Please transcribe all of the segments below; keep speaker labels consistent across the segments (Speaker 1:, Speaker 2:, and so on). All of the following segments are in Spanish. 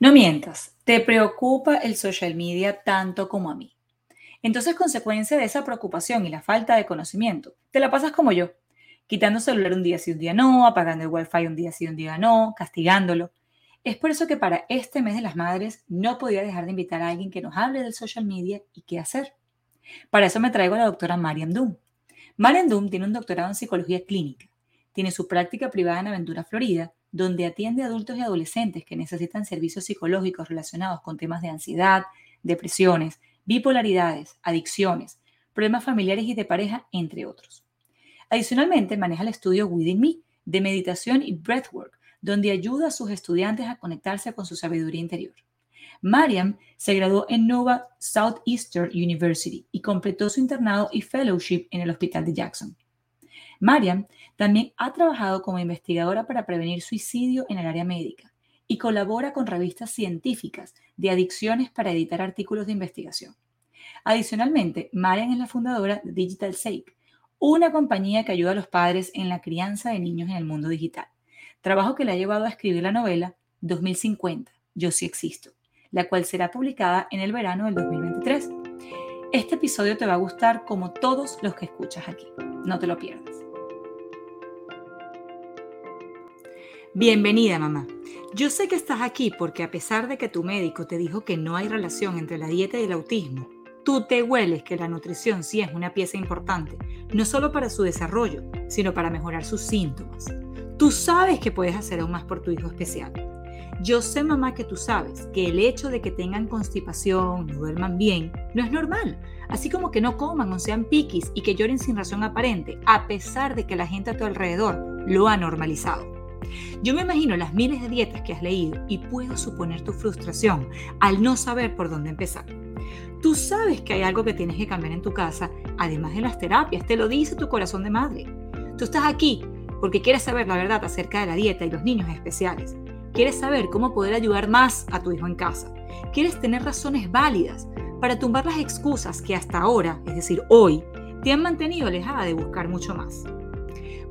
Speaker 1: No mientas, te preocupa el social media tanto como a mí. Entonces, consecuencia de esa preocupación y la falta de conocimiento, te la pasas como yo, quitando celular un día sí, un día no, apagando el wifi un día sí, un día no, castigándolo. Es por eso que para este mes de las madres no podía dejar de invitar a alguien que nos hable del social media y qué hacer. Para eso me traigo a la doctora Mariam Doom. Mariam Doom tiene un doctorado en psicología clínica. Tiene su práctica privada en Aventura, Florida, donde atiende a adultos y adolescentes que necesitan servicios psicológicos relacionados con temas de ansiedad, depresiones, bipolaridades, adicciones, problemas familiares y de pareja, entre otros. Adicionalmente, maneja el estudio Within Me de meditación y breathwork, donde ayuda a sus estudiantes a conectarse con su sabiduría interior. Mariam se graduó en Nova Southeastern University y completó su internado y fellowship en el Hospital de Jackson. Mariam también ha trabajado como investigadora para prevenir suicidio en el área médica y colabora con revistas científicas de adicciones para editar artículos de investigación. Adicionalmente, Mariam es la fundadora de Digital Sake, una compañía que ayuda a los padres en la crianza de niños en el mundo digital. Trabajo que le ha llevado a escribir la novela 2050, Yo sí existo, la cual será publicada en el verano del 2023. Este episodio te va a gustar como todos los que escuchas aquí. No te lo pierdas. Bienvenida, mamá. Yo sé que estás aquí porque a pesar de que tu médico te dijo que no hay relación entre la dieta y el autismo, tú te hueles que la nutrición sí es una pieza importante, no solo para su desarrollo, sino para mejorar sus síntomas. Tú sabes que puedes hacer aún más por tu hijo especial. Yo sé, mamá, que tú sabes que el hecho de que tengan constipación, no duerman bien, no es normal. Así como que no coman o sean piquis y que lloren sin razón aparente, a pesar de que la gente a tu alrededor lo ha normalizado. Yo me imagino las miles de dietas que has leído y puedo suponer tu frustración al no saber por dónde empezar. Tú sabes que hay algo que tienes que cambiar en tu casa, además de las terapias, te lo dice tu corazón de madre. Tú estás aquí porque quieres saber la verdad acerca de la dieta y los niños especiales. Quieres saber cómo poder ayudar más a tu hijo en casa. Quieres tener razones válidas para tumbar las excusas que hasta ahora, es decir, hoy, te han mantenido alejada de buscar mucho más.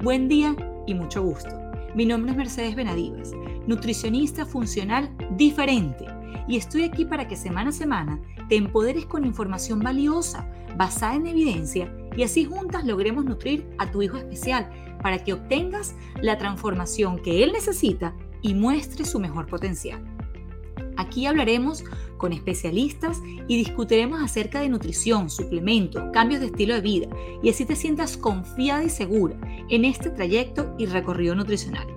Speaker 1: Buen día y mucho gusto. Mi nombre es Mercedes Benadivas, nutricionista funcional diferente, y estoy aquí para que semana a semana te empoderes con información valiosa, basada en evidencia, y así juntas logremos nutrir a tu hijo especial para que obtengas la transformación que él necesita y muestre su mejor potencial. Aquí hablaremos con especialistas y discutiremos acerca de nutrición, suplementos, cambios de estilo de vida y así te sientas confiada y segura en este trayecto y recorrido nutricional.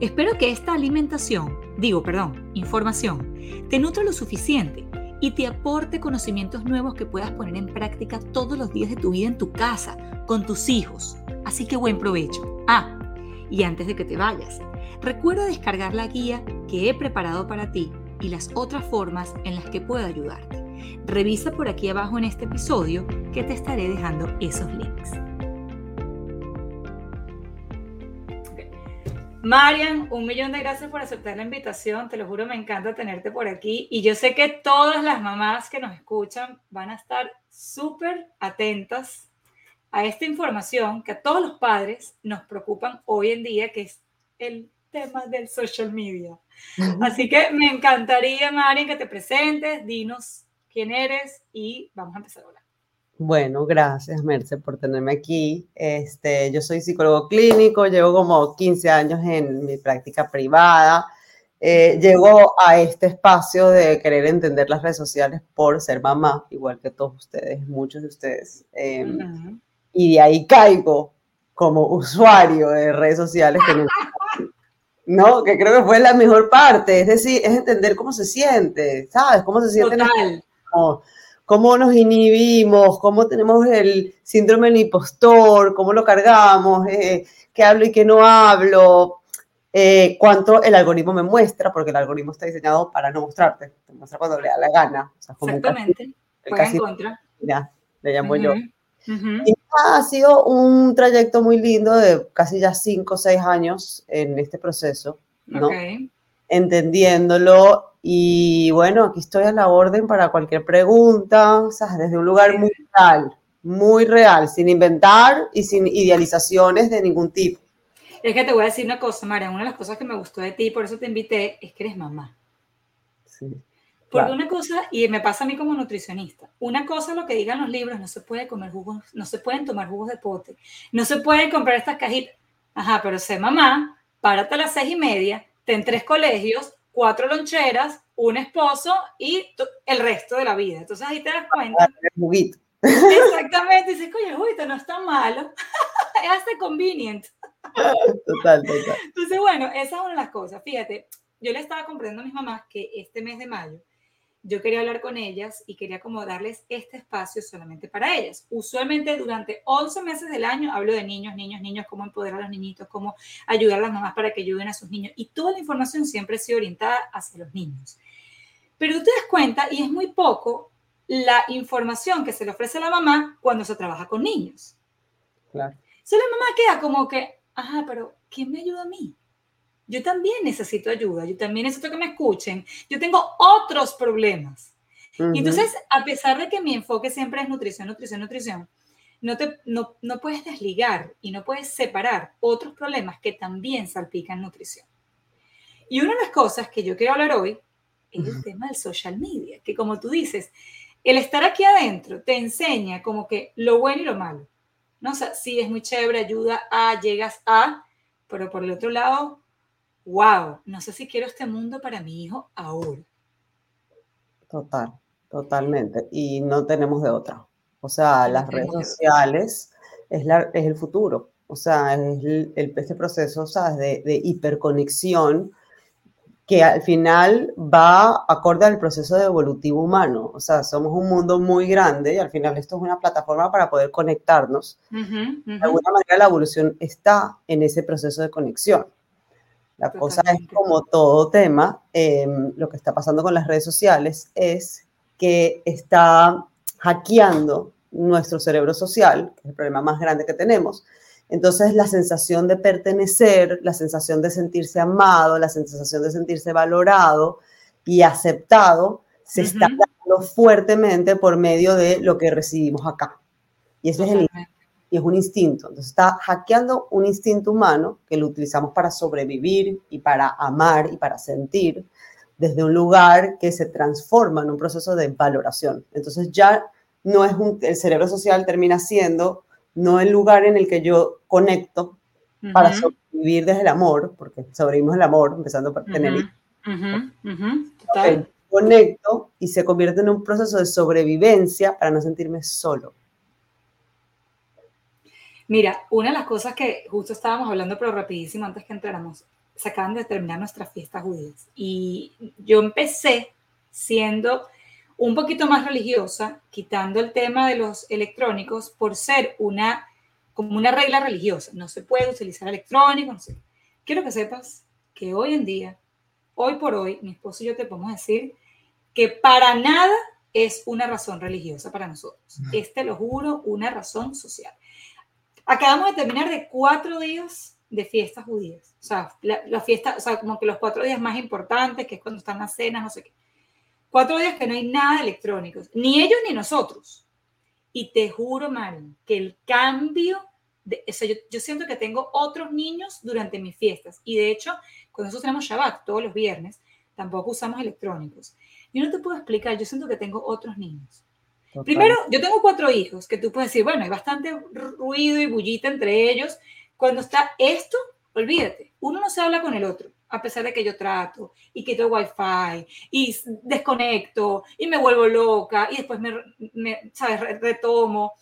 Speaker 1: Espero que esta alimentación, digo, perdón, información, te nutra lo suficiente y te aporte conocimientos nuevos que puedas poner en práctica todos los días de tu vida en tu casa, con tus hijos. Así que buen provecho. Ah, y antes de que te vayas, recuerda descargar la guía que he preparado para ti y las otras formas en las que puedo ayudarte. Revisa por aquí abajo en este episodio que te estaré dejando esos links. Marian, un millón de gracias por aceptar la invitación. Te lo juro, me encanta tenerte por aquí. Y yo sé que todas las mamás que nos escuchan van a estar súper atentas a esta información que a todos los padres nos preocupan hoy en día, que es el tema del social media. Así que me encantaría, Marian, que te presentes, dinos quién eres y vamos a empezar a hablar.
Speaker 2: Bueno, gracias, Merce, por tenerme aquí. Este, yo soy psicólogo clínico, llevo como 15 años en mi práctica privada. Eh, llego a este espacio de querer entender las redes sociales por ser mamá, igual que todos ustedes, muchos de ustedes. Em, y de ahí caigo como usuario de redes sociales que ¿no? Que creo que fue la mejor parte, es decir, es entender cómo se siente, ¿sabes? Cómo se siente. Cómo, cómo nos inhibimos, cómo tenemos el síndrome del impostor, cómo lo cargamos, eh, qué hablo y qué no hablo, eh, cuánto el algoritmo me muestra, porque el algoritmo está diseñado para no mostrarte, te muestra cuando le da la gana.
Speaker 1: Exactamente, casi, en contra.
Speaker 2: Mira, le llamo yo. Y ha sido un trayecto muy lindo de casi ya cinco o seis años en este proceso, ¿no? Entendiéndolo y bueno, aquí estoy a la orden para cualquier pregunta, o sea, desde un lugar muy real, muy real, sin inventar y sin idealizaciones de ningún tipo.
Speaker 1: Es que te voy a decir una cosa, María, una de las cosas que me gustó de ti, por eso te invité, es que eres mamá. Porque una cosa, y me pasa a mí como nutricionista, una cosa es lo que digan los libros, no se puede comer jugos, no se pueden tomar jugos de pote, no se pueden comprar estas cajitas. Ajá, pero sé mamá, párate a las seis y media, ten tres colegios, cuatro loncheras, un esposo y el resto de la vida. Entonces ahí te das cuenta. Exactamente, dices, coño, el no está malo, es hasta convenient. Total, total. Entonces, bueno, esa es una de las cosas. Fíjate, yo le estaba comprendiendo a mis mamás que este mes de mayo yo quería hablar con ellas y quería como darles este espacio solamente para ellas. Usualmente durante 11 meses del año hablo de niños, niños, niños, cómo empoderar a los niñitos, cómo ayudar a las mamás para que ayuden a sus niños. Y toda la información siempre ha sido orientada hacia los niños. Pero tú te das cuenta, y es muy poco, la información que se le ofrece a la mamá cuando se trabaja con niños. Claro. Entonces la mamá queda como que, ajá, pero ¿quién me ayuda a mí? Yo también necesito ayuda, yo también necesito que me escuchen, yo tengo otros problemas. Y entonces, a pesar de que mi enfoque siempre es nutrición, nutrición, nutrición, no, te, no, no puedes desligar y no puedes separar otros problemas que también salpican nutrición. Y una de las cosas que yo quiero hablar hoy es el tema del social media, que como tú dices, el estar aquí adentro te enseña como que lo bueno y lo malo. ¿no? O sea, sí es muy chévere, ayuda a, llegas a, pero por el otro lado, wow, no sé si quiero este mundo para mi hijo ahora.
Speaker 2: Total, totalmente. Y no tenemos de otra. O sea, las redes sociales es, la, es, el futuro. O sea, es el, este proceso, ¿sabes? De, de hiperconexión que al final va acorde al proceso de evolutivo humano. O sea, somos un mundo muy grande y al final esto es una plataforma para poder conectarnos. De alguna manera la evolución está en ese proceso de conexión. La cosa es como todo tema, em, lo que está pasando con las redes sociales es que está hackeando nuestro cerebro social, que es el problema más grande que tenemos, entonces la sensación de pertenecer, la sensación de sentirse amado, la sensación de sentirse valorado y aceptado se está dando fuertemente por medio de lo que recibimos acá. Y ese es el y es un instinto. Entonces está hackeando un instinto humano que lo utilizamos para sobrevivir y para amar y para sentir desde un lugar que se transforma en un proceso de valoración. Entonces ya no es un, el cerebro social termina siendo no el lugar en el que yo conecto para sobrevivir desde el amor, porque sobrevivimos el amor, empezando por tener conecto y se convierte en un proceso de sobrevivencia para no sentirme solo.
Speaker 1: Mira, una de las cosas que justo estábamos hablando, pero rapidísimo antes que entráramos, se acaban de terminar nuestras fiestas judías. Y yo empecé siendo un poquito más religiosa, quitando el tema de los electrónicos por ser una, como una regla religiosa. No se puede utilizar electrónicos, no sé. Quiero que sepas que hoy en día, hoy por hoy, mi esposo y yo te podemos decir que para nada es una razón religiosa para nosotros. Este, lo juro, una razón social. Acabamos de terminar de cuatro días de fiestas judías. O sea, la, fiesta, o sea, como que los cuatro días más importantes, que es cuando están las cenas, no sé qué. Cuatro días que no hay nada de electrónicos, ni ellos ni nosotros. Y te juro, Mari, que el cambio, de, o sea, yo, siento que tengo otros niños durante mis fiestas. Y de hecho, cuando nosotros tenemos Shabbat todos los viernes, tampoco usamos electrónicos. Yo no te puedo explicar, yo siento que tengo otros niños. Primero, yo tengo cuatro hijos, que tú puedes decir, bueno, hay bastante ruido y bullita entre ellos. Cuando está esto, olvídate, uno no se habla con el otro a pesar de que yo trato y quito wifi y desconecto y me vuelvo loca y después me, ¿sabes? retomo.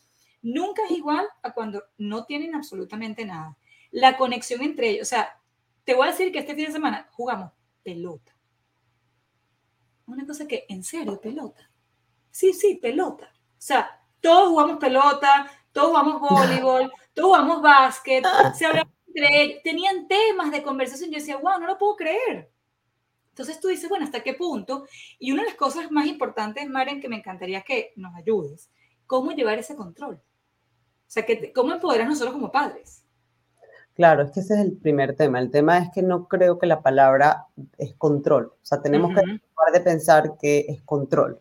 Speaker 1: Nunca es igual a cuando no tienen absolutamente nada. La conexión entre ellos, o sea, te voy a decir que este fin de semana jugamos pelota. Una cosa que, en serio, pelota. Sí, sí, pelota. O sea, todos jugamos pelota, todos jugamos voleibol, todos jugamos básquet, se hablaba tenían temas de conversación. Yo decía, wow, no lo puedo creer. Entonces tú dices, bueno, ¿hasta qué punto? Y una de las cosas más importantes, Maren, que me encantaría que nos ayudes, ¿cómo llevar ese control? O sea, que, ¿cómo empoderarnos nosotros como padres?
Speaker 2: Claro, es que ese es el primer tema. El tema es que no creo que la palabra es control. O sea, tenemos que dejar de pensar que es control.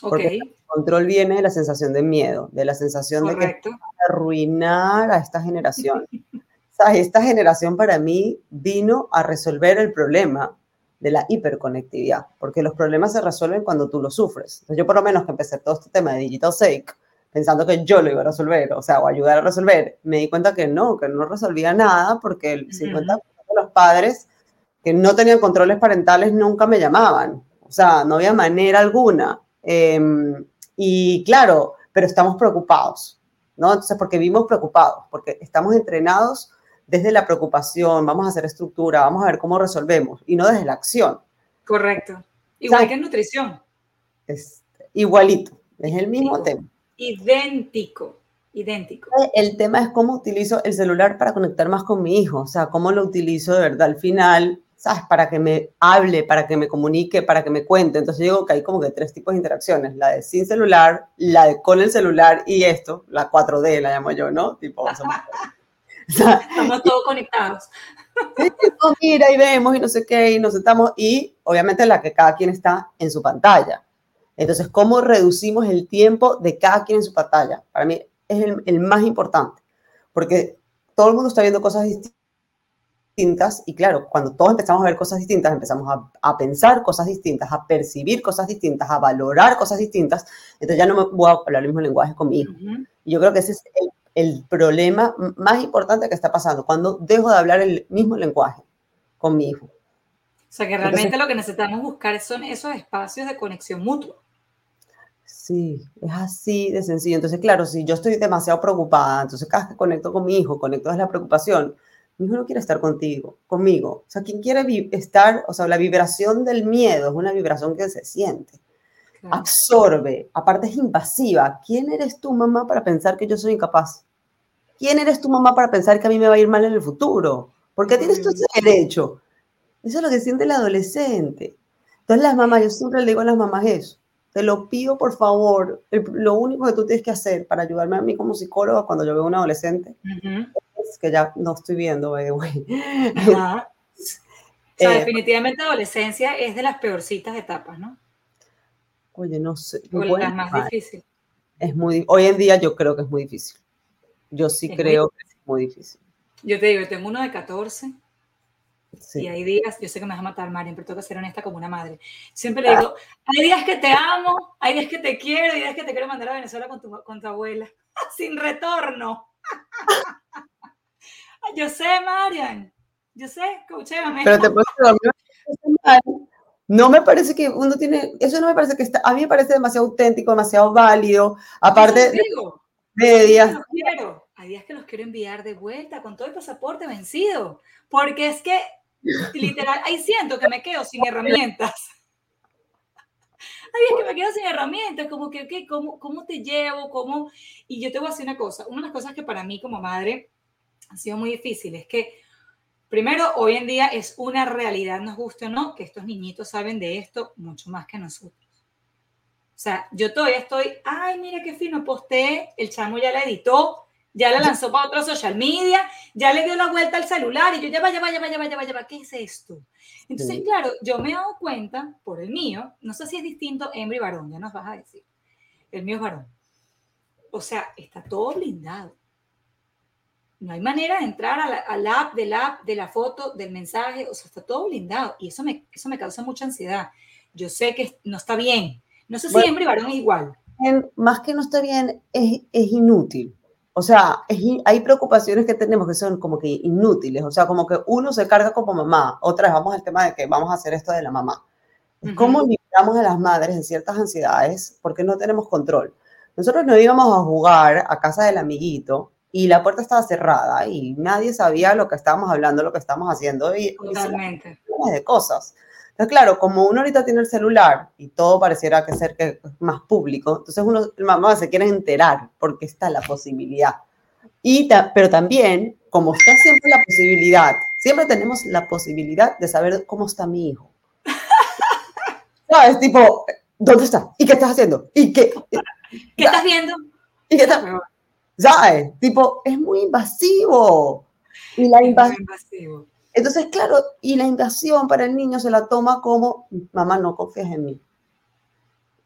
Speaker 2: Porque el control viene de la sensación de miedo, de la sensación de que arruinar a esta generación. esta generación para mí vino a resolver el problema, de la hiperconectividad, porque los problemas se resuelven cuando tú los sufres. Entonces, yo por lo menos que empecé todo este tema de Digital Sake, pensando que yo lo iba a resolver, o sea, o ayudar a resolver, me di cuenta que no, que no resolvía nada, porque el 50% de los padres que no tenían controles parentales nunca me llamaban, o sea, no había manera alguna. Em, y claro, pero estamos preocupados, ¿no? Entonces, porque vivimos preocupados, porque estamos entrenados desde la preocupación, vamos a hacer estructura, vamos a ver cómo resolvemos, y no desde la acción.
Speaker 1: Correcto. Igual que en nutrición.
Speaker 2: Es igualito, es el mismo tema.
Speaker 1: Idéntico, idéntico.
Speaker 2: El tema es cómo utilizo el celular para conectar más con mi hijo, o sea, cómo lo utilizo de verdad al final, ¿sabes? Para que me hable, para que me comunique, para que me cuente. Entonces digo que hay como que tres tipos de interacciones, la de sin celular, la de con el celular y esto, la 4D la llamo yo, ¿no? Tipo,
Speaker 1: Estamos todos conectados.
Speaker 2: mira y vemos y no sé qué, y nos sentamos, y obviamente la que cada quien está en su pantalla. Entonces, ¿cómo reducimos el tiempo de cada quien en su pantalla? Para mí es el, el más importante, porque todo el mundo está viendo cosas distintas y claro, cuando todos empezamos a ver cosas distintas, empezamos a, a, pensar cosas distintas, a percibir cosas distintas, a valorar cosas distintas, entonces ya no me voy a hablar el mismo lenguaje conmigo. Y yo creo que ese es el el problema más importante que está pasando, cuando dejo de hablar el mismo lenguaje con mi hijo.
Speaker 1: O sea, que realmente lo que necesitamos buscar son esos espacios de conexión mutua.
Speaker 2: Sí, es así de sencillo. Entonces, claro, si yo estoy demasiado preocupada, entonces cada vez que conecto con mi hijo, conecto desde la preocupación, mi hijo no quiere estar contigo, conmigo. O sea, quien quiere estar, o sea, la vibración del miedo es una vibración que se siente absorbe, aparte es invasiva. ¿Quién eres tú, mamá, para pensar que yo soy incapaz? ¿Quién eres tu mamá para pensar que a mí me va a ir mal en el futuro? ¿Por qué tienes tú ese derecho? Eso es lo que siente el adolescente. Entonces las mamás, yo siempre le digo a las mamás eso. Te lo pido, por favor. lo único que tú tienes que hacer para ayudarme a mí como psicóloga cuando yo veo a un adolescente es que ya no estoy viendo, güey.
Speaker 1: o sea, eh, definitivamente adolescencia es de las peorcitas etapas, ¿no?
Speaker 2: Oye, no sé.
Speaker 1: O las más difíciles.
Speaker 2: Es muy, hoy en día yo creo que es muy difícil. Yo sí creo que es muy difícil.
Speaker 1: Yo te digo, yo tengo uno de 14 y hay días, yo sé que me vas a matar, Marian, pero tengo que ser honesta como una madre. Siempre le digo, hay días que te amo, hay días que te quiero, hay días que te quiero mandar a Venezuela con tu, con tu abuela, sin retorno. Yo sé, Marian, yo sé, escúchame.
Speaker 2: Pero te puedo no me parece que uno tiene, eso no me parece que está, a mí me parece demasiado auténtico, demasiado válido, aparte...
Speaker 1: Digo, Medias. Hay días que los quiero enviar de vuelta con todo el pasaporte vencido, porque es que literal, ahí siento que me quedo sin herramientas. Hay días que me quedo sin herramientas, como que, ¿qué? ¿Cómo, ¿cómo te llevo? ¿Cómo? Y yo te voy a decir una cosa, una de las cosas que para mí como madre ha sido muy difícil es que, primero, hoy en día es una realidad, nos guste o no, que estos niñitos saben de esto mucho más que nosotros. O sea, yo todavía estoy, ay, mira qué fino, posté, el chamo ya la editó, ya la lanzó para otro social media, ya le dio la vuelta al celular y yo ya vaya, vaya, vaya, vaya, vaya, ¿qué es esto? Entonces, claro, yo me he dado cuenta por el mío, no sé si es distinto hembra y varón, ya nos vas a decir. El mío es varón. O sea, está todo blindado. No hay manera de entrar al app, del app, de la foto, del mensaje, o sea, está todo blindado y eso me, eso me causa mucha ansiedad. Yo sé que no está bien, no sé si hembra y varón es igual.
Speaker 2: más que no está bien, es, es inútil. O sea, hay preocupaciones que tenemos que son como que inútiles. O sea, como que uno se carga como mamá. Otra vez vamos al tema de que vamos a hacer esto de la mamá. Es como libramos a las madres en ciertas ansiedades porque no tenemos control. Nosotros nos íbamos a jugar a casa del amiguito y la puerta estaba cerrada y nadie sabía lo que estábamos hablando, lo que estábamos haciendo. Y,
Speaker 1: Totalmente.
Speaker 2: Y de cosas. Entonces, claro, como uno ahorita tiene el celular y todo pareciera que ser que más público, entonces uno, mamá se quiere enterar porque está la posibilidad. Y pero también, como está siempre la posibilidad, siempre tenemos la posibilidad de saber cómo está mi hijo. ¿Sabes? Tipo, ¿dónde está? ¿Y qué estás haciendo? ¿Y qué?
Speaker 1: ¿Qué estás viendo?
Speaker 2: ¿Y qué estás? ¿Sabes? Tipo, es muy invasivo. Y la invasión. Entonces, claro, y la invasión para el niño se la toma como, mamá, no confías en mí.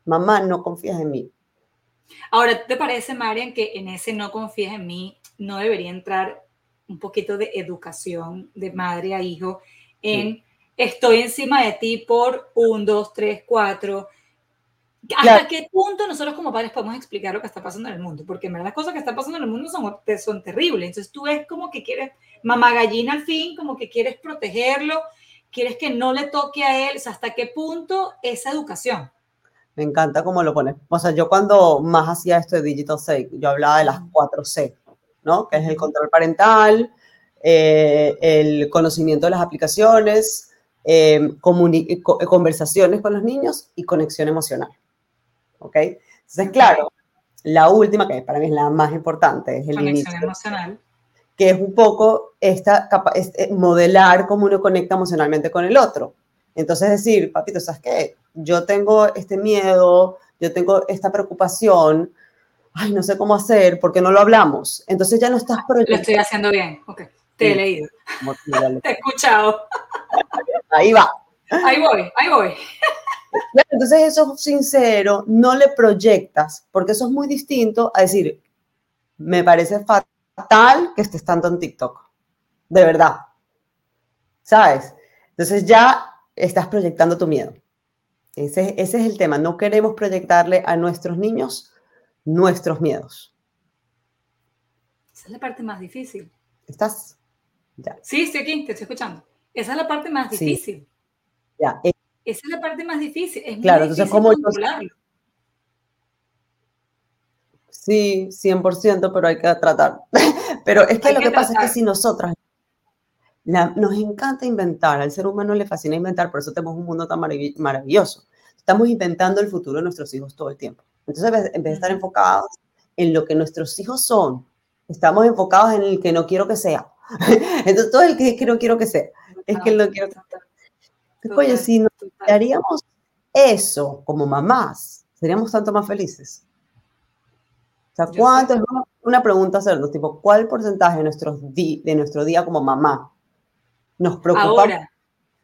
Speaker 2: Mamá, no confías en mí.
Speaker 1: Ahora, ¿te parece, Marian, que en ese no confías en mí no debería entrar un poquito de educación de madre a hijo en estoy encima de ti por un, dos, tres, cuatro. ¿Hasta qué punto nosotros como padres podemos explicar lo que está pasando en el mundo? Porque en verdad las cosas que están pasando en el mundo son, son terribles. Entonces tú ves como que quieres, mamá gallina al fin, como que quieres protegerlo, quieres que no le toque a él. O sea, ¿hasta qué punto esa educación?
Speaker 2: Me encanta cómo lo pones. O sea, yo cuando más hacía esto de Digital Safe, yo hablaba de las cuatro C, ¿no? Que es el control parental, eh, el conocimiento de las aplicaciones, eh, conversaciones con los niños y conexión emocional. ¿Ok? Entonces, claro, la última, que para mí es la más importante, es el
Speaker 1: conexión emocional.
Speaker 2: Que es un poco esta, eh, modelar cómo uno conecta emocionalmente con el otro. Entonces, decir, papito, ¿sabes qué? Yo tengo este miedo, yo tengo esta preocupación, ay, no sé cómo hacer, porque no lo hablamos. Entonces ya no estás
Speaker 1: proyectando. Lo estoy haciendo bien, ok. Te he leído. Te he escuchado.
Speaker 2: Ahí va.
Speaker 1: Ahí voy, ahí voy.
Speaker 2: Entonces eso es sincero, no le proyectas, porque eso es muy distinto a decir, me parece fatal que estés tanto en TikTok. De verdad. ¿Sabes? Entonces ya estás proyectando tu miedo. Ese, ese es el tema. No queremos proyectarle a nuestros niños nuestros miedos.
Speaker 1: Esa es la parte más difícil.
Speaker 2: ¿Estás?
Speaker 1: Ya. Sí, estoy aquí, te estoy escuchando. Esa es la parte más difícil.
Speaker 2: Ya.
Speaker 1: Esa es la parte más difícil. Es
Speaker 2: claro,
Speaker 1: entonces,
Speaker 2: ¿cómo controlarlo. Sí, 100%, pero hay que tratar. pero es que lo que, pasa es que si nosotras nos encanta inventar, al ser humano le fascina inventar, por eso tenemos un mundo tan maravilloso. Estamos inventando el futuro de nuestros hijos todo el tiempo. Entonces, en vez de estar enfocados en lo que nuestros hijos son, estamos enfocados en el que no quiero que sea. Entonces, todo el que, no quiero que sea, es que no quiero que sea. Oye, si nos haríamos eso como mamás, seríamos tanto más felices. O sea, ¿cuánto? Es una pregunta hacernos, tipo, ¿cuál porcentaje de, nuestros de nuestro día como mamá nos preocupa?
Speaker 1: Ahora,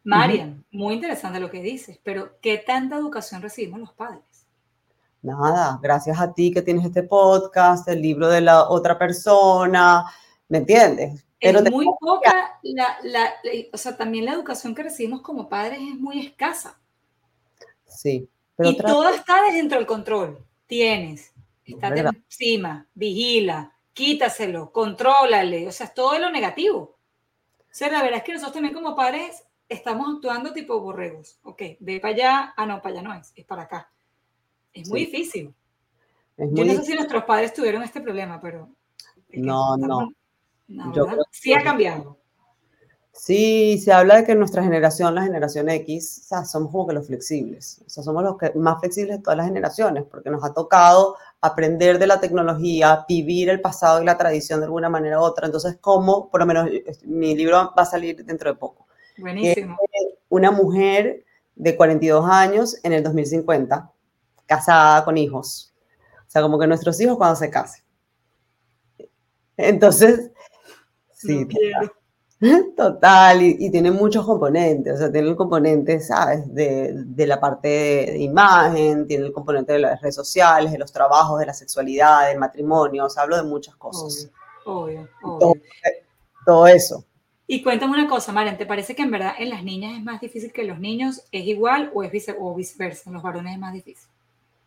Speaker 1: Marian, muy interesante lo que dices, pero ¿qué tanta educación recibimos los padres?
Speaker 2: Nada, gracias a ti que tienes este podcast, el libro de la otra persona, ¿me entiendes?
Speaker 1: Pero es muy poca, la, la, o sea, también la educación que recibimos como padres es muy escasa.
Speaker 2: Sí.
Speaker 1: Pero y todo está dentro del control. Tienes, está encima, vigila, quítaselo, contrólale, o sea, es todo lo negativo. O sea, la verdad es que nosotros también como padres estamos actuando tipo borregos. Ok, ve para allá, ah, no, para allá no es, es para acá. Es muy difícil. Yo no sé si nuestros padres tuvieron este problema, pero...
Speaker 2: No, no.
Speaker 1: Sí ha cambiado.
Speaker 2: Sí, se habla de que nuestra generación, la generación X, o sea, somos como que los flexibles. O sea, somos los que, más flexibles de todas las generaciones, porque nos ha tocado aprender de la tecnología, vivir el pasado y la tradición de alguna manera u otra. Entonces, ¿cómo? Por lo menos mi libro va a salir dentro de poco.
Speaker 1: Buenísimo.
Speaker 2: Una mujer de 42 años en el 2050, casada con hijos. O sea, como que nuestros hijos cuando se casen. Entonces, sí, total, y, tiene muchos componentes, o sea, tiene el componente, ¿sabes? De, de la parte de, imagen, tiene el componente de las redes sociales, de los trabajos, de la sexualidad, del matrimonio, o sea, hablo de muchas cosas.
Speaker 1: Obvio, obvio.
Speaker 2: Todo, eso.
Speaker 1: Y cuéntame una cosa, Marian, ¿te parece que en verdad en las niñas es más difícil que en los niños? ¿Es igual o, es o viceversa? ¿En los varones es más difícil?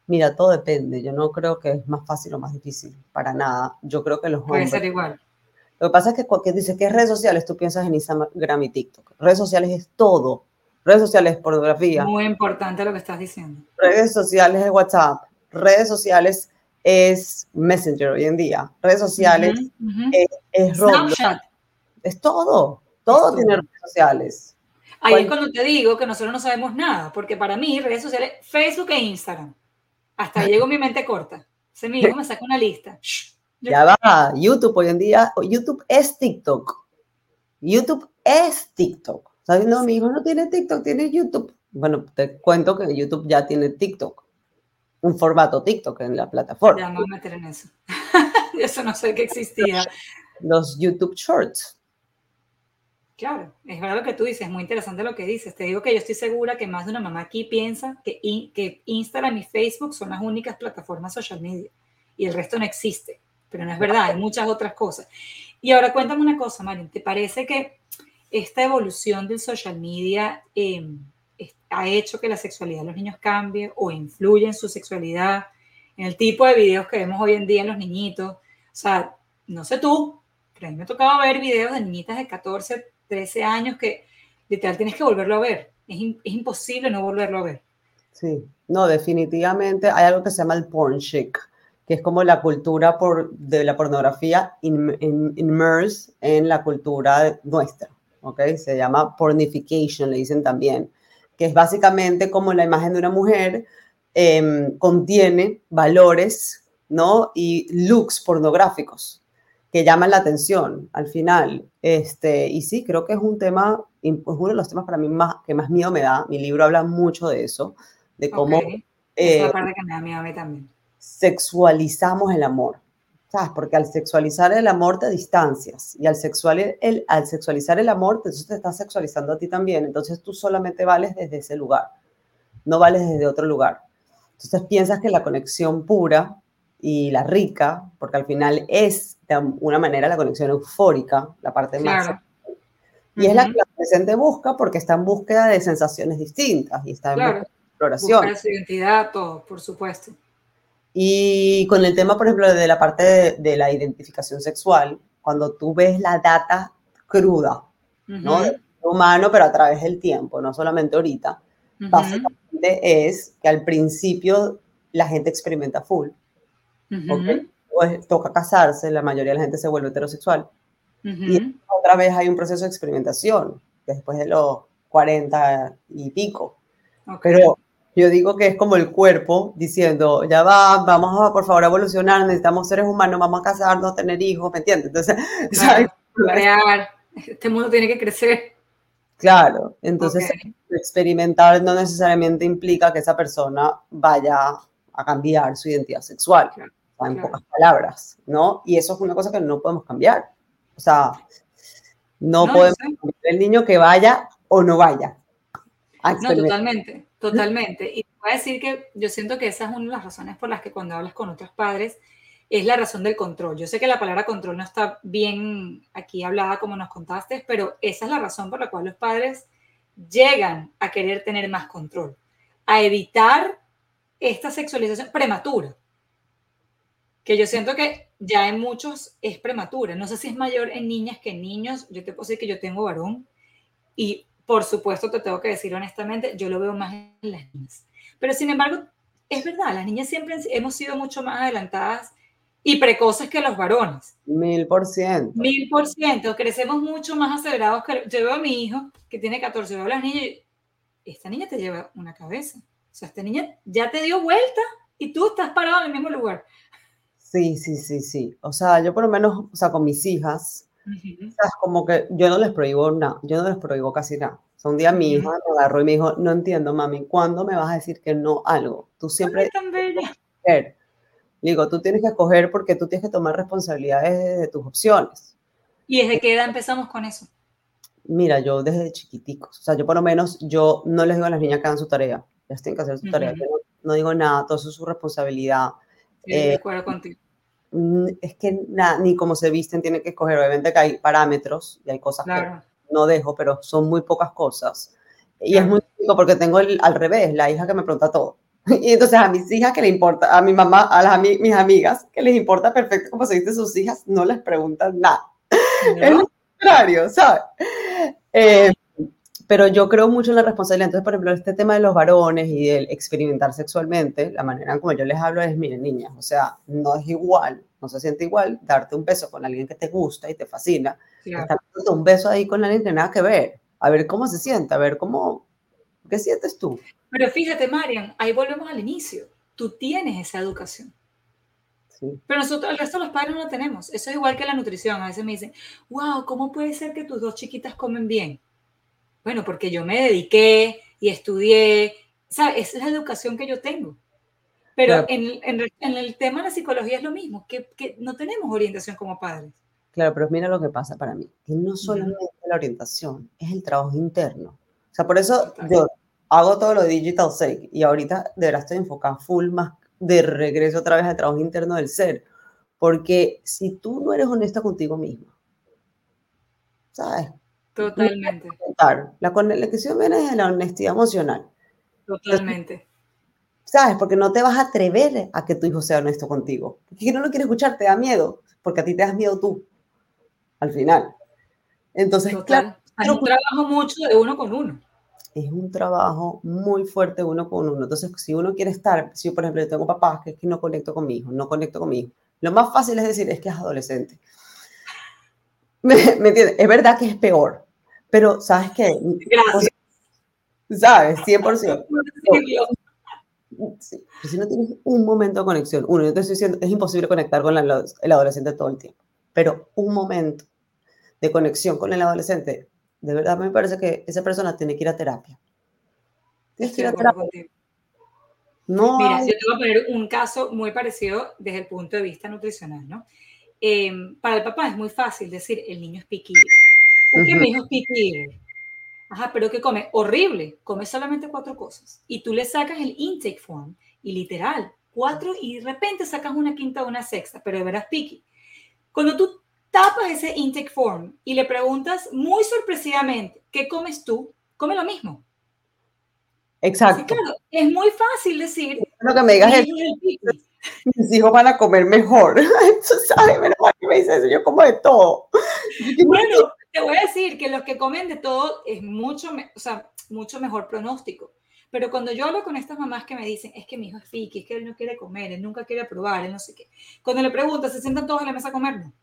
Speaker 2: Mira, todo depende. Yo no creo que es más fácil o más difícil, para nada. Yo creo que los
Speaker 1: Puede ser igual.
Speaker 2: Lo que pasa es que cuando dices que es redes sociales, tú piensas en Instagram y TikTok. Redes sociales es todo. Redes sociales es pornografía.
Speaker 1: Muy importante lo que estás diciendo.
Speaker 2: Redes sociales es WhatsApp. Redes sociales es Messenger hoy en día. Redes sociales es, es Snapchat. Es todo. Todo tiene redes sociales.
Speaker 1: Ahí es cuando te digo que nosotros no sabemos nada, porque para mí redes sociales, Facebook e Instagram. Hasta llego mi mente corta. Se me me saca una lista.
Speaker 2: Ya va, YouTube hoy en día, YouTube es TikTok. YouTube es TikTok. ¿Sabes? No, mi hijo no tiene TikTok, tiene YouTube. Bueno, te cuento que YouTube ya tiene TikTok. Un formato TikTok en la plataforma.
Speaker 1: Ya no a meter en eso. eso no sé que existía.
Speaker 2: Los YouTube Shorts.
Speaker 1: Claro, es verdad lo que tú dices, es muy interesante lo que dices. Te digo que yo estoy segura que más de una mamá aquí piensa que, que Instagram y Facebook son las únicas plataformas social media y el resto no existe, pero no es verdad, hay muchas otras cosas. Y ahora cuéntame una cosa, Marín, ¿te parece que esta evolución del social media em, ha hecho que la sexualidad de los niños cambie o influye en su sexualidad, en el tipo de videos que vemos hoy en día en los niñitos. O sea, no sé tú, pero a mí me ha tocado ver videos de niñitas de 14, 13 años que literal tienes que volverlo a ver. Es, es imposible no volverlo a ver.
Speaker 2: Sí, no, definitivamente hay algo que se llama el porn chic, que es como la cultura por, de la pornografía inmerse en la cultura nuestra, ¿ok? Se llama pornification, le dicen también, que es básicamente como la imagen de una mujer em, contiene valores, ¿no? Y looks pornográficos que llaman la atención al final. Este, y sí, creo que es un tema, es uno de los temas para mí más, que más miedo me da. Mi libro habla mucho de eso, de cómo...
Speaker 1: Eh, parte que me da miedo a mí también.
Speaker 2: Sexualizamos el amor. ¿Sabes? Porque al sexualizar el amor te distancias y al, sexual, el, al sexualizar el amor, entonces te estás sexualizando a ti también. Entonces tú solamente vales desde ese lugar, no vales desde otro lugar. Entonces piensas que la conexión pura y la rica, porque al final es de una manera la conexión eufórica, la parte más. Y es la que la adolescente busca porque está en búsqueda de sensaciones distintas y está en exploración.
Speaker 1: su identidad, todo, por supuesto.
Speaker 2: Y con el tema, por ejemplo, de la parte de, la identificación sexual, cuando tú ves la data cruda, ¿no? humano, pero a través del tiempo, no solamente ahorita, básicamente es que al principio la gente experimenta full. toca casarse, la mayoría de la gente se vuelve heterosexual. Y otra vez hay un proceso de experimentación, después de los 40 y pico. Pero yo digo que es como el cuerpo diciendo, ya va, vamos a por favor a evolucionar, necesitamos seres humanos, vamos a casarnos, tener hijos, ¿me entiendes? Entonces,
Speaker 1: crear, este mundo tiene que crecer.
Speaker 2: Claro, entonces experimentar no necesariamente implica que esa persona vaya a cambiar su identidad sexual, en pocas palabras, ¿no? Y eso es una cosa que no podemos cambiar. O sea, no, podemos cambiar el niño que vaya o no vaya.
Speaker 1: No, totalmente. Totalmente. Y voy a decir que yo siento que esa es una de las razones por las que cuando hablas con otros padres es la razón del control. Yo sé que la palabra control no está bien aquí hablada como nos contaste, pero esa es la razón por la cual los padres llegan a querer tener más control, a evitar esta sexualización prematura, que yo siento que ya en muchos es prematura. No sé si es mayor en niñas que en niños. Yo te puedo decir que yo tengo varón y por supuesto, te tengo que decir honestamente, yo lo veo más en las niñas. Pero sin embargo, es verdad, las niñas siempre hemos sido mucho más adelantadas y precoces que los varones.
Speaker 2: Mil por ciento.
Speaker 1: Mil por ciento. Crecemos mucho más acelerados que... Yo veo a mi hijo, que tiene 14, veo a las niñas y esta niña te lleva una cabeza. O sea, esta niña ya te dio vuelta y tú estás parado en el mismo lugar.
Speaker 2: Sí, sí, sí, sí. O sea, yo por lo menos, o sea, con mis hijas, como que yo no les prohíbo nada, yo no les prohíbo casi nada. O sea, un día mi hija me agarró y me dijo, no entiendo, mami, ¿cuándo me vas a decir que no algo? Tú siempre...
Speaker 1: tan bella.
Speaker 2: Digo, tú tienes que escoger porque tú tienes que tomar responsabilidades de tus opciones.
Speaker 1: ¿Y desde qué edad empezamos con eso?
Speaker 2: Mira, yo desde chiquiticos, o sea, yo por lo menos, yo no les digo a las niñas que hagan su tarea, ellas tienen que hacer su tarea, no, digo nada, todo eso es su responsabilidad.
Speaker 1: Sí, de eh, acuerdo contigo.
Speaker 2: Mm, es que ni como se visten tiene que escoger. Obviamente que hay parámetros y hay cosas que no dejo, pero son muy pocas cosas. Y es muy típico porque tengo el, al revés, la hija que me pregunta todo. Y entonces a mis hijas que le importa, a mi mamá, a las, mis amigas que les importa perfecto cómo se visten sus hijas, no les preguntan nada. Es lo contrario, ¿sabes? Eh, pero yo creo mucho en la responsabilidad. Entonces, por ejemplo, este tema de los varones y el experimentar sexualmente, la manera en como yo les hablo es, miren, niñas, o sea, no es igual, no se siente igual darte un beso con alguien que te gusta y te fascina, estar dando un beso ahí con alguien que nada que ver, a ver cómo se siente, a ver cómo, ¿qué sientes tú?
Speaker 1: Pero fíjate, Marian, ahí volvemos al inicio. Tú tienes esa educación. Sí. Pero nosotros, el resto de los padres no lo tenemos. Eso es igual que la nutrición. A veces me dicen, wow, ¿cómo puede ser que tus dos chiquitas comen bien? Bueno, porque yo me dediqué y estudié, ¿sabes? Esa es la educación que yo tengo. Pero en, en, el tema de la psicología es lo mismo, que, que, no tenemos orientación como padres.
Speaker 2: Claro, pero mira lo que pasa para mí, que no solamente la orientación, es el trabajo interno. O sea, por eso yo hago todo lo de Digital Sake y ahorita de verdad estoy enfocada full más de regreso otra vez al trabajo interno del ser. Porque si tú no eres honesta contigo misma, ¿sabes?
Speaker 1: Totalmente.
Speaker 2: La conexión viene de la honestidad emocional.
Speaker 1: Totalmente.
Speaker 2: ¿Sabes? Porque no te vas a atrever a que tu hijo sea honesto contigo. Porque no lo quiere escuchar, te da miedo. Porque a ti te das miedo tú. Al final. Entonces, claro.
Speaker 1: Es un trabajo mucho de uno con uno.
Speaker 2: Es un trabajo muy fuerte uno con uno. Entonces, si uno quiere estar, si yo, por ejemplo, yo tengo papás que es que no conecto con mi hijo, no conecto con mi hijo. Lo más fácil es decir, es que es adolescente. ¿Me, entiendes? Es verdad que es peor, pero ¿sabes qué?
Speaker 1: Gracias.
Speaker 2: ¿Sabes? 100%. Sí, si no tienes un momento de conexión, uno, yo te estoy diciendo, es imposible conectar con el adolescente todo el tiempo, pero un momento de conexión con el adolescente, de verdad me parece que esa persona tiene que ir a terapia.
Speaker 1: Tienes que ir a terapia. No Mira, yo te voy a poner un caso muy parecido desde el punto de vista nutricional, ¿no? Em, para el papá es muy fácil decir, el niño es ¿Por qué mi hijo es? Ajá, pero ¿qué come? Horrible, come solamente cuatro cosas. Y tú le sacas el intake form y literal, cuatro y de repente sacas una quinta o una sexta, pero de veras piqui. Cuando tú tapas ese intake form y le preguntas muy sorpresivamente, ¿qué comes tú? Come lo mismo.
Speaker 2: Exacto.
Speaker 1: es muy fácil decir.
Speaker 2: Lo que me digas es, mis hijos van a comer mejor. Tú sabes, menos mal que me dice eso, yo como de todo.
Speaker 1: Bueno, te voy a decir que los que comen de todo es mucho, o sea, mucho mejor pronóstico. Pero cuando yo hablo con estas mamás que me dicen, es que mi hijo es fiki, es que él no quiere comer, él nunca quiere probar, él no sé qué. Cuando le preguntas, se sientan todos a la mesa a comer, ¿no?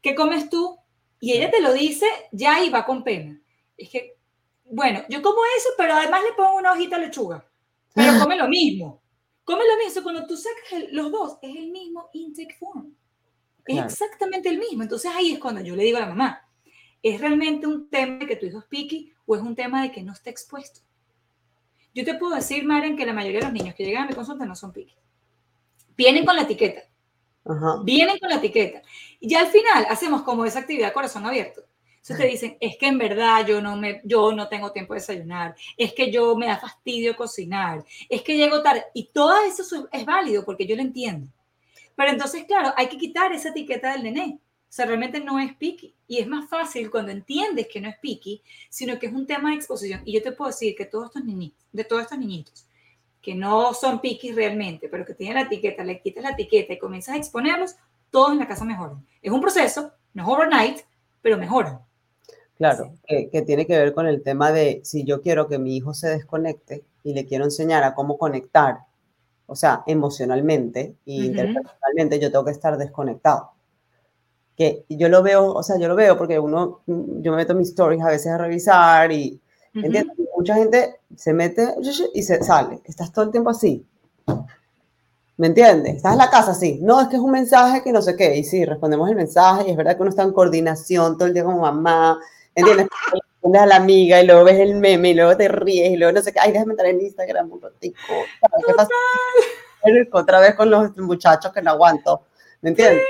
Speaker 1: ¿Qué comes tú? Y ella te lo dice ya va con pena. Es que, bueno, yo como eso, pero además le pongo una hojita de lechuga. Pero come lo mismo. Come lo mismo. Cuando tú sacas los dos, es el mismo intake form. Es exactamente el mismo. Entonces ahí es cuando yo le digo a la mamá, ¿es realmente un tema de que tu hijo es piqui o es un tema de que no está expuesto? Yo te puedo decir, Maren, que la mayoría de los niños que llegan a mi consulta no son piqui. Vienen con la etiqueta. Vienen con la etiqueta. Y ya al final hacemos como esa actividad corazón abierto. Entonces te dicen, es que en verdad yo no, me, yo no tengo tiempo de desayunar, es que yo me da fastidio cocinar, es que llego tarde. Y todo eso es válido porque yo lo entiendo. Pero entonces, claro, hay que quitar esa etiqueta del nené. O sea, realmente no es piqui. Y es más fácil cuando entiendes que no es piqui, sino que es un tema de exposición. Y yo te puedo decir que todos estos niñitos, de todos estos niñitos, que no son piquis realmente, pero que tienen la etiqueta, le quitas la etiqueta y comienzas a exponerlos, todos en la casa mejoran. Es un proceso, no es overnight, pero mejoran.
Speaker 2: Claro, que, tiene que ver con el tema de si yo quiero que mi hijo se desconecte y le quiero enseñar a cómo conectar, o sea, emocionalmente y interpersonalmente, yo tengo que estar desconectado. Que yo lo veo, o sea, yo lo veo porque uno, yo me meto mis stories a veces a revisar y, Mucha gente se mete y se sale. Estás todo el tiempo así. ¿Me entiendes? Estás en la casa así. No, es que es un mensaje que no sé qué. Y sí, respondemos el mensaje y es verdad que uno está en coordinación todo el día como mamá. ¿Entiendes? A la amiga y luego ves el meme y luego te ríes y luego no sé qué. Ay, déjame entrar en Instagram un ratico. ¿Qué pasa? Otra vez con los muchachos que no aguanto. ¿Me entiendes?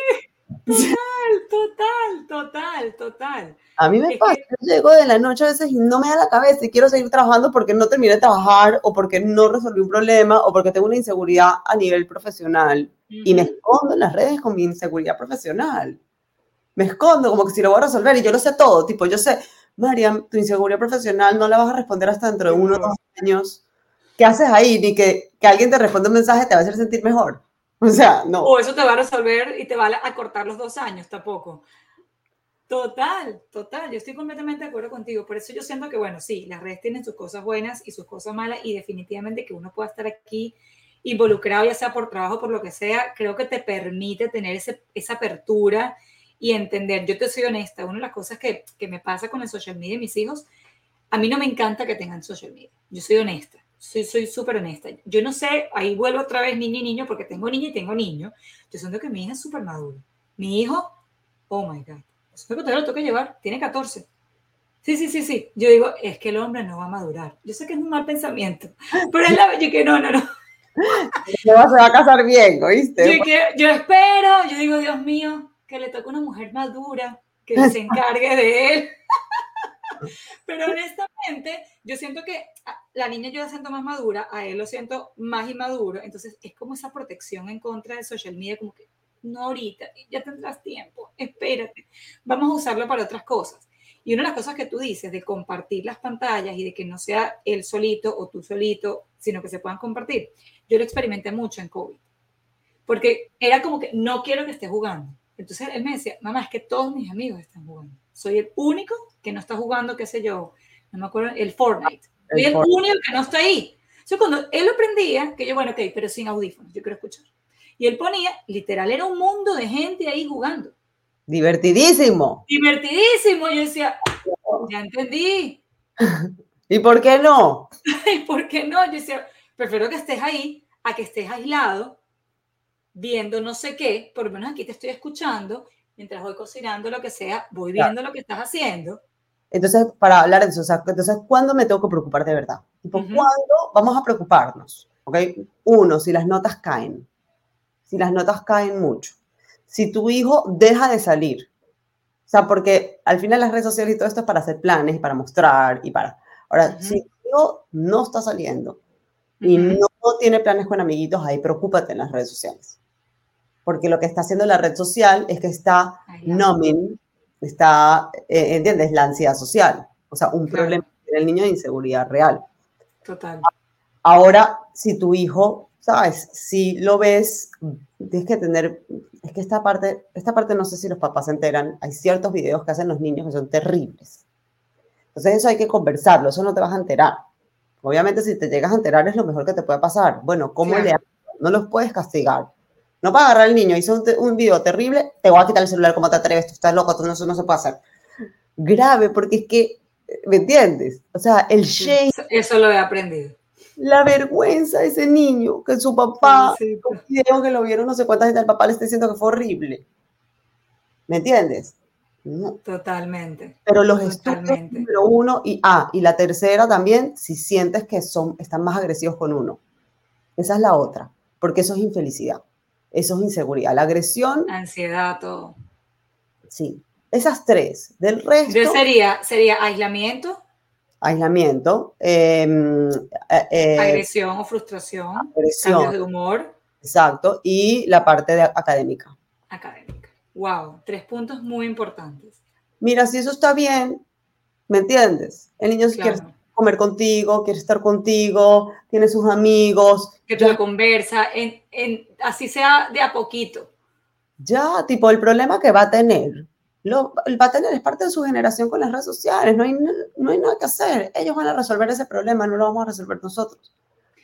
Speaker 1: Total, total, total, total.
Speaker 2: A mí me pasa, yo llego de la noche a veces y no me da la cabeza y quiero seguir trabajando porque no terminé de trabajar o porque no resolví un problema o porque tengo una inseguridad a nivel profesional y me escondo en las redes con mi inseguridad profesional. Me escondo como que si lo voy a resolver y yo lo sé todo, tipo, yo sé, Mariam, tu inseguridad profesional no la vas a responder hasta dentro de uno o dos años. ¿Qué haces ahí? Ni que, que alguien te responda un mensaje te va a hacer sentir mejor. O sea, no.
Speaker 1: O eso te va a resolver y te va a cortar los dos años tampoco. Total, total, yo estoy completamente de acuerdo contigo. Por eso yo siento que, bueno, sí, las redes tienen sus cosas buenas y sus cosas malas y definitivamente que uno pueda estar aquí involucrado, ya sea por trabajo, por lo que sea, creo que te permite tener ese, esa apertura y entender. Yo te soy honesta, una de las cosas que, que me pasa con el social media de mis hijos, a mí no me encanta que tengan social media. Yo soy honesta soy súper honesta. Yo no sé, ahí vuelvo otra vez niño y niño, porque tengo niño y tengo niño. Yo siento que mi hija es súper madura. Mi hijo, oh my God, eso que te lo tengo que llevar, tiene 14. Sí, sí, sí, sí. Yo digo, es que el hombre no va a madurar. Yo sé que es un mal pensamiento, pero es la yo que no, no, no.
Speaker 2: No se va a casar bien, ¿oíste?
Speaker 1: Yo, que, yo espero, yo digo, Dios mío, que le toque una mujer madura, que se encargue de él. Pero honestamente, yo siento que la niña yo la siento más madura, a él lo siento más inmaduro, entonces es como esa protección en contra de social media, como que no ahorita, ya tendrás tiempo, espérate, vamos a usarlo para otras cosas. Y una de las cosas que tú dices de compartir las pantallas y de que no sea él solito o tú solito, sino que se puedan compartir, yo lo experimenté mucho en COVID. Porque era como que no quiero que esté jugando. Entonces él me decía, mamá, es que todos mis amigos están jugando. Soy el único que no está jugando, qué sé yo, no me acuerdo, el Fortnite. Soy el, único que no está ahí. Entonces cuando él lo prendía, que yo, bueno, ok, pero sin audífonos, yo quiero escuchar. Y él ponía, literal, era un mundo de gente ahí jugando.
Speaker 2: Divertidísimo.
Speaker 1: Divertidísimo. Yo decía, ya entendí.
Speaker 2: ¿Y por qué no?
Speaker 1: ¿Y por qué no? Yo decía, prefiero que estés ahí a que estés aislado, viendo no sé qué, por lo menos aquí te estoy escuchando, mientras voy cocinando lo que sea, voy viendo lo que estás haciendo.
Speaker 2: Entonces, para hablar de eso, entonces, ¿cuándo me tengo que preocupar de verdad? ¿Cuándo vamos a preocuparnos? ¿Ok? Uno, si las notas caen. Si las notas caen mucho si tu hijo deja de salir. O sea, porque al final las redes sociales y todo esto es para hacer planes, para mostrar y para... Ahora, si tu hijo no está saliendo y no, tiene planes con amiguitos, ahí preocúpate en las redes sociales. Porque lo que está haciendo la red social es que está numbing, está, eh, ¿entiendes? La ansiedad social. O sea, un problema en el niño de inseguridad real.
Speaker 1: Total.
Speaker 2: Ahora, si tu hijo, ¿sabes? Si lo ves, tienes que tener es que esta parte, esta parte no sé si los papás se enteran, hay ciertos videos que hacen los niños que son terribles. Entonces eso hay que conversarlo, eso no te vas a enterar. Obviamente si te llegas a enterar es lo mejor que te puede pasar. Bueno, ¿cómo le hago? No los puedes castigar. No para agarrar al niño, hizo un, un, video terrible, te voy a quitar el celular, ¿cómo te atreves? Tú estás loco, tú no, eso no se puede hacer. Grave, porque es que, ¿me entiendes? O sea, el shame...
Speaker 1: Eso lo he aprendido
Speaker 2: la vergüenza de ese niño, que su papá, sí, que lo vieron no sé cuántas gente, el papá le está diciendo que fue horrible. ¿Me entiendes?
Speaker 1: Totalmente.
Speaker 2: Pero los estudios número uno y ah, y la tercera también, si sientes que son, están más agresivos con uno. Esa es la otra, porque eso es infelicidad, eso es inseguridad. La agresión.
Speaker 1: Ansiedad, todo.
Speaker 2: Sí, esas tres. Del resto.
Speaker 1: Yo sería, sería aislamiento,
Speaker 2: aislamiento, em,
Speaker 1: eh, eh, agresión o frustración, cambios de humor.
Speaker 2: Exacto, y la parte de académica.
Speaker 1: Académica. Wow, tres puntos muy importantes.
Speaker 2: Mira, si eso está bien, ¿me entiendes? El niño quiere comer contigo, quiere estar contigo, tiene sus amigos.
Speaker 1: Que te conversa, en, en, así sea de a poquito.
Speaker 2: Ya, tipo, el problema que va a tener lo va a tener, es parte de su generación con las redes sociales, no hay, no hay nada que hacer, ellos van a resolver ese problema, no lo vamos a resolver nosotros.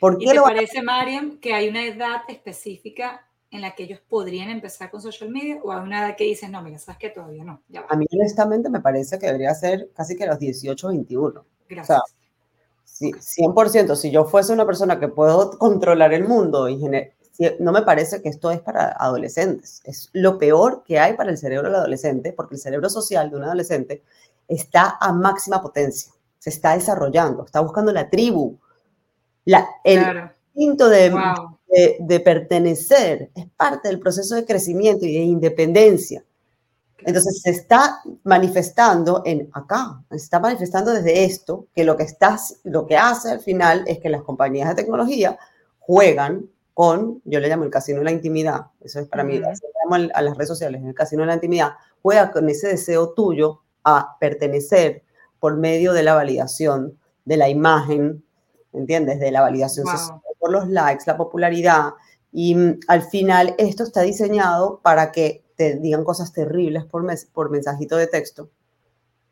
Speaker 1: ¿Por qué ¿Y te parece, Mariam, que hay una edad específica en la que ellos podrían empezar con social media o hay una edad que dicen, no, mira, sabes que todavía no?
Speaker 2: A mí honestamente me parece que debería ser casi que los 18 21.
Speaker 1: Gracias. O
Speaker 2: sea, 100%, si yo fuese una persona que puedo controlar el mundo y no me parece que esto es para adolescentes. Es lo peor que hay para el cerebro del adolescente, porque el cerebro social de un adolescente está a máxima potencia, se está desarrollando, está buscando la tribu. La, el instinto de, de, pertenecer es parte del proceso de crecimiento y de independencia. Entonces se está manifestando en acá, se está manifestando desde esto, que lo que, está, lo que hace al final es que las compañías de tecnología juegan con, yo le llamo el casino de la intimidad, eso es para mí, a las redes sociales, el casino de la intimidad, juega con ese deseo tuyo a pertenecer por medio de la validación de la imagen, ¿entiendes? De la validación social, por los likes, la popularidad, y mm, al final esto está diseñado para que te digan cosas terribles por, mes, por mensajito de texto,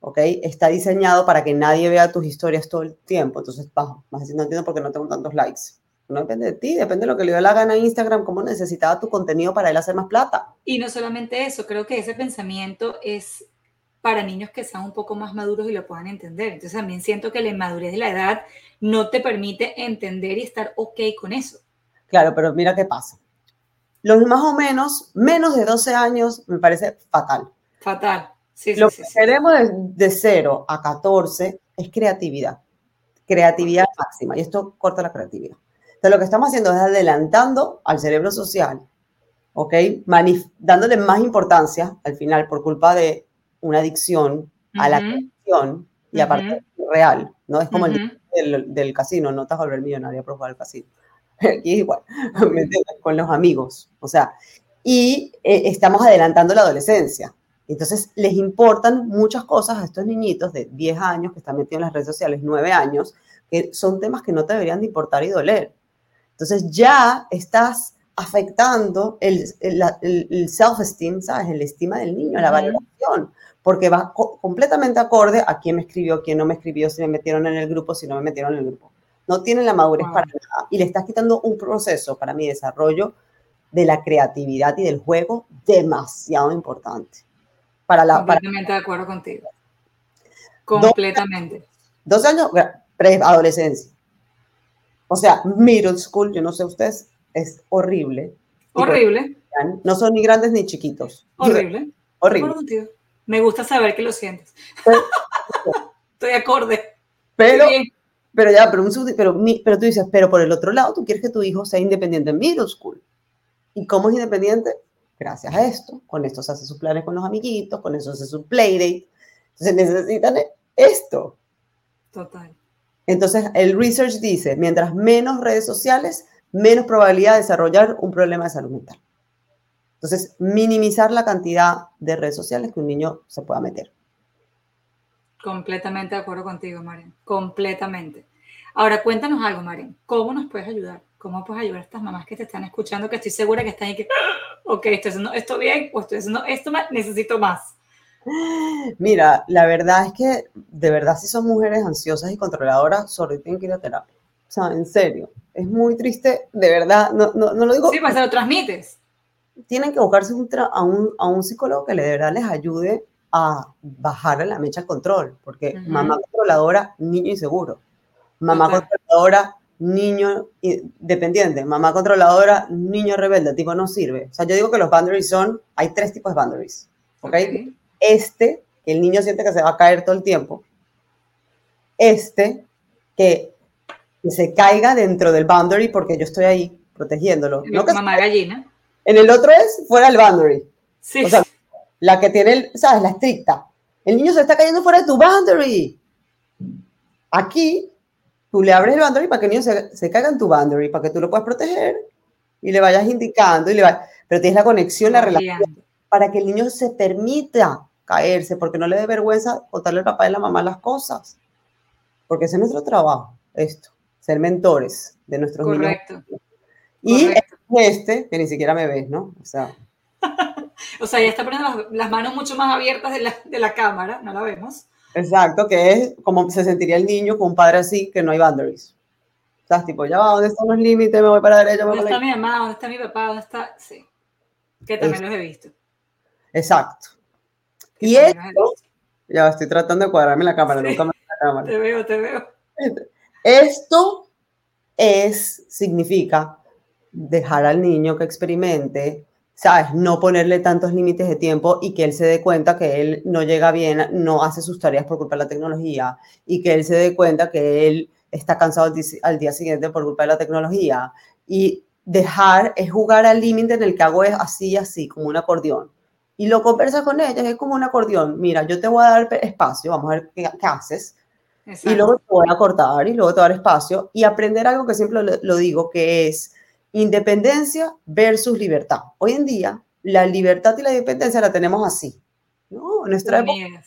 Speaker 2: ¿ok? Está diseñado para que nadie vea tus historias todo el tiempo, entonces, vas, vas diciendo, no entiendo por qué no tengo tantos likes no depende de ti, depende de lo que le dio la gana a Instagram, cómo necesitaba tu contenido para él hacer más plata.
Speaker 1: Y no solamente eso, creo que ese pensamiento es para niños que sean un poco más maduros y lo puedan entender. Entonces también siento que la inmadurez de la edad no te permite entender y estar ok con eso.
Speaker 2: Claro, pero mira qué pasa. Los más o menos, menos de 12 años, me parece fatal.
Speaker 1: Fatal. Sí,
Speaker 2: lo que queremos de, de 0 a 14 es creatividad. Creatividad máxima. Y esto corta la creatividad lo que estamos haciendo es adelantando al cerebro social, ¿ok? dándole más importancia al final por culpa de una adicción a la atención y aparte real, ¿no? Es como el del, casino, no te vas a volver millonario por jugar al casino. Aquí es igual, con los amigos, o sea, y eh, estamos adelantando la adolescencia, Entonces, les importan muchas cosas a estos niñitos de 10 años que están metidos en las redes sociales, 9 años, que son temas que no te deberían de importar y doler. Entonces, ya estás afectando el, el, self-esteem, ¿sabes? El estima del niño, la valoración, porque va completamente acorde a quién me escribió, quién no me escribió, si me metieron en el grupo, si no me metieron en el grupo. No tienen la madurez para nada y le estás quitando un proceso para mi desarrollo de la creatividad y del juego demasiado importante.
Speaker 1: Para la, Completamente de acuerdo contigo. Completamente.
Speaker 2: Dos, años, preadolescencia. O sea, middle school, yo no sé ustedes, es horrible.
Speaker 1: Horrible.
Speaker 2: No son ni grandes ni chiquitos.
Speaker 1: Horrible.
Speaker 2: Horrible.
Speaker 1: Me gusta saber que lo sientes. Estoy acorde.
Speaker 2: Pero, pero ya, pero, pero, pero tú dices, pero por el otro lado, tú quieres que tu hijo sea independiente en middle school. ¿Y cómo es independiente? Gracias a esto. Con esto se hace sus planes con los amiguitos, con eso se hace su playdate. Entonces necesitan esto.
Speaker 1: Total.
Speaker 2: Entonces el research dice, mientras menos redes sociales, menos probabilidad de desarrollar un problema de salud mental. Entonces, minimizar la cantidad de redes sociales que un niño se pueda meter.
Speaker 1: Completamente de acuerdo contigo, Marian. Completamente. Ahora, cuéntanos algo, Marian. ¿Cómo nos puedes ayudar? ¿Cómo puedes ayudar a estas mamás que te están escuchando, que estoy segura que están ahí que, ok, estoy haciendo esto bien o estoy haciendo esto más, necesito más?
Speaker 2: Mira, la verdad es que de verdad si son mujeres ansiosas y controladoras, solo tienen que ir a terapia. O sea, en serio, es muy triste, de verdad, no, no, no lo digo.
Speaker 1: Sí, pues se lo transmites.
Speaker 2: Tienen que buscarse un a, un, a, un, psicólogo que de verdad les ayude a bajar la mecha control, porque mamá controladora, niño inseguro. Mamá controladora, niño dependiente. Mamá controladora, niño rebelde, tipo no sirve. O sea, yo digo que los boundaries son, hay tres tipos de boundaries, ¿ok? Este, que el niño siente que se va a caer todo el tiempo. Este, que, se caiga dentro del boundary porque yo estoy ahí protegiéndolo.
Speaker 1: No mamá gallina.
Speaker 2: En el otro es fuera del boundary. Sí. O sea, la que tiene, el, ¿sabes? La estricta. El niño se está cayendo fuera de tu boundary. Aquí, tú le abres el boundary para que el niño se, se caiga en tu boundary, para que tú lo puedas proteger y le vayas indicando, y le va, pero tienes la conexión, la relación, para que el niño se permita caerse, porque no le dé vergüenza contarle al papá y a la mamá las cosas. Porque ese es nuestro trabajo, esto, ser mentores de nuestros
Speaker 1: Correcto.
Speaker 2: Y este, que ni siquiera me ves, ¿no? O sea.
Speaker 1: O sea, ya está poniendo las, manos mucho más abiertas de la, de la cámara, no la vemos.
Speaker 2: Exacto, que es como se sentiría el niño con un padre así, que no hay boundaries. O sea, tipo, ya va, ¿dónde están los límites? Me voy para la derecha,
Speaker 1: ¿Dónde está mi mamá? ¿Dónde está mi papá? ¿Dónde está? Sí. Que también los he visto.
Speaker 2: Exacto. Y esto, ya estoy tratando de cuadrarme la cámara, nunca me la cámara.
Speaker 1: Te veo, te veo.
Speaker 2: Esto es, significa dejar al niño que experimente, ¿sabes? No ponerle tantos límites de tiempo y que él se dé cuenta que él no llega bien, no hace sus tareas por culpa de la tecnología y que él se dé cuenta que él está cansado al día siguiente por culpa de la tecnología. Y dejar es jugar al límite en el que hago es así y así, como un acordeón y lo conversas con ellas, es como un acordeón. Mira, yo te voy a dar espacio, vamos a ver qué, haces. Y luego te voy a cortar y luego te voy a dar espacio y aprender algo que siempre lo, digo, que es independencia versus libertad. Hoy en día, la libertad y la independencia la tenemos así. ¿no? En nuestra época,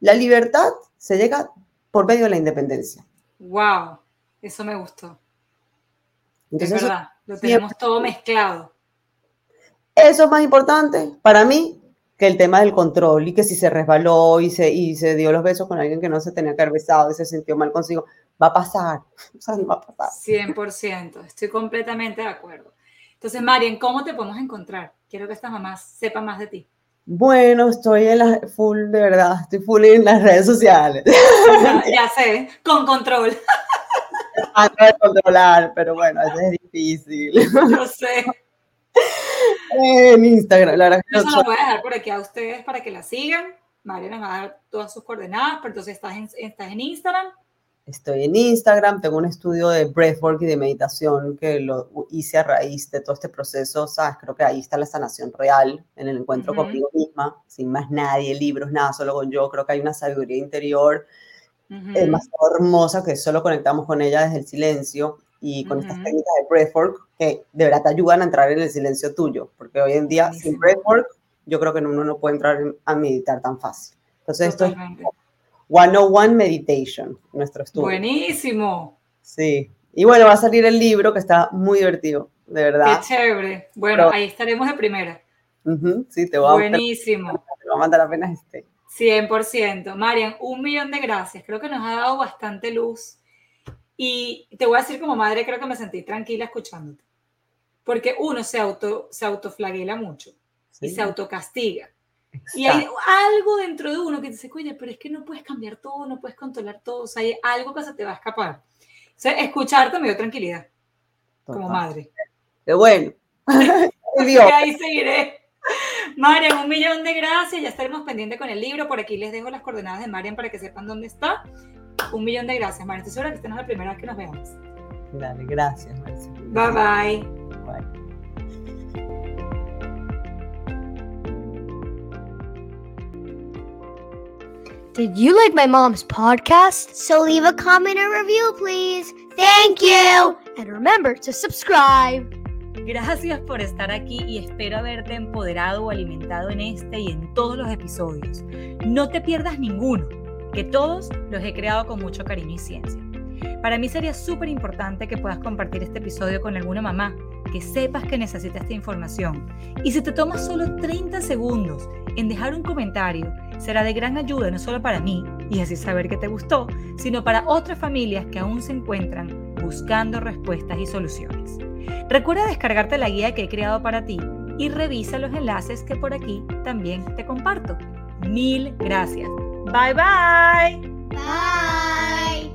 Speaker 2: la libertad se llega por medio de la independencia.
Speaker 1: ¡Wow! Eso me gustó. es verdad, lo tenemos todo mezclado.
Speaker 2: Eso es más importante para mí que el tema del control y que si se resbaló y se, y se dio los besos con alguien que no se tenía que haber besado y se sintió mal consigo, va a pasar. O sea, va a pasar.
Speaker 1: 100%, estoy completamente de acuerdo. Entonces, Marian, ¿cómo te podemos encontrar? Quiero que esta mamá sepa más de ti.
Speaker 2: Bueno, estoy en la full, de verdad, estoy full en las redes sociales.
Speaker 1: Ya, sé, con control.
Speaker 2: Antes de controlar, pero bueno, eso es difícil.
Speaker 1: Yo sé
Speaker 2: en Instagram. La
Speaker 1: Yo se lo voy a dejar por aquí a ustedes para que la sigan. María nos va a dar todas sus coordenadas, pero entonces estás en, estás en Instagram.
Speaker 2: Estoy en Instagram, tengo un estudio de breathwork y de meditación que lo hice a raíz de todo este proceso, ¿sabes? Creo que ahí está la sanación real, en el encuentro conmigo misma, sin más nadie, libros, nada, solo con yo. Creo que hay una sabiduría interior más hermosa que solo conectamos con ella desde el silencio y con estas técnicas de breathwork que de verdad te ayudan a entrar en el silencio tuyo, porque hoy en día sin breathwork yo creo que uno no puede entrar a meditar tan fácil. Entonces, esto es 101 Meditation, nuestro estudio.
Speaker 1: Buenísimo.
Speaker 2: Sí. Y bueno, va a salir el libro que está muy divertido, de verdad.
Speaker 1: Qué chévere. Bueno, ahí estaremos de primera.
Speaker 2: sí, te voy a
Speaker 1: Buenísimo.
Speaker 2: Te voy a mandar apenas este.
Speaker 1: 100%. Marian, un millón de gracias. Creo que nos ha dado bastante luz. Y te voy a decir como madre, creo que me sentí tranquila escuchándote. Porque uno se, auto, se autoflagela mucho y se autocastiga. Y hay algo dentro de uno que dice, oye, pero es que no puedes cambiar todo, no puedes controlar todo, o sea, hay algo que se te va a escapar. O sea, escucharte me dio tranquilidad, como madre.
Speaker 2: Qué bueno.
Speaker 1: ahí seguiré. Marian, un millón de gracias. Ya estaremos pendientes con el libro. Por aquí les dejo las coordenadas de Marian para que sepan dónde está. Un millón de gracias, Marian. Estoy segura que esta no es la primera vez que nos vemos.
Speaker 2: Dale, gracias,
Speaker 1: Bye bye. Bye.
Speaker 3: Did you like my mom's podcast? So leave a comment or review, please. Thank you. And remember to subscribe.
Speaker 1: Gracias por estar aquí y espero haberte empoderado o alimentado en este y en todos los episodios. No te pierdas ninguno, que todos los he creado con mucho cariño y ciencia. Para mí sería súper importante que puedas compartir este episodio con alguna mamá, que sepas que necesita esta información. Y si te tomas solo 30 segundos en dejar un comentario, será de gran ayuda no solo para mí y así saber que te gustó, sino para otras familias que aún se encuentran buscando respuestas y soluciones. Recuerda descargarte la guía que he creado para ti y revisa los enlaces que por aquí también te comparto. Mil gracias. Bye bye.
Speaker 3: Bye.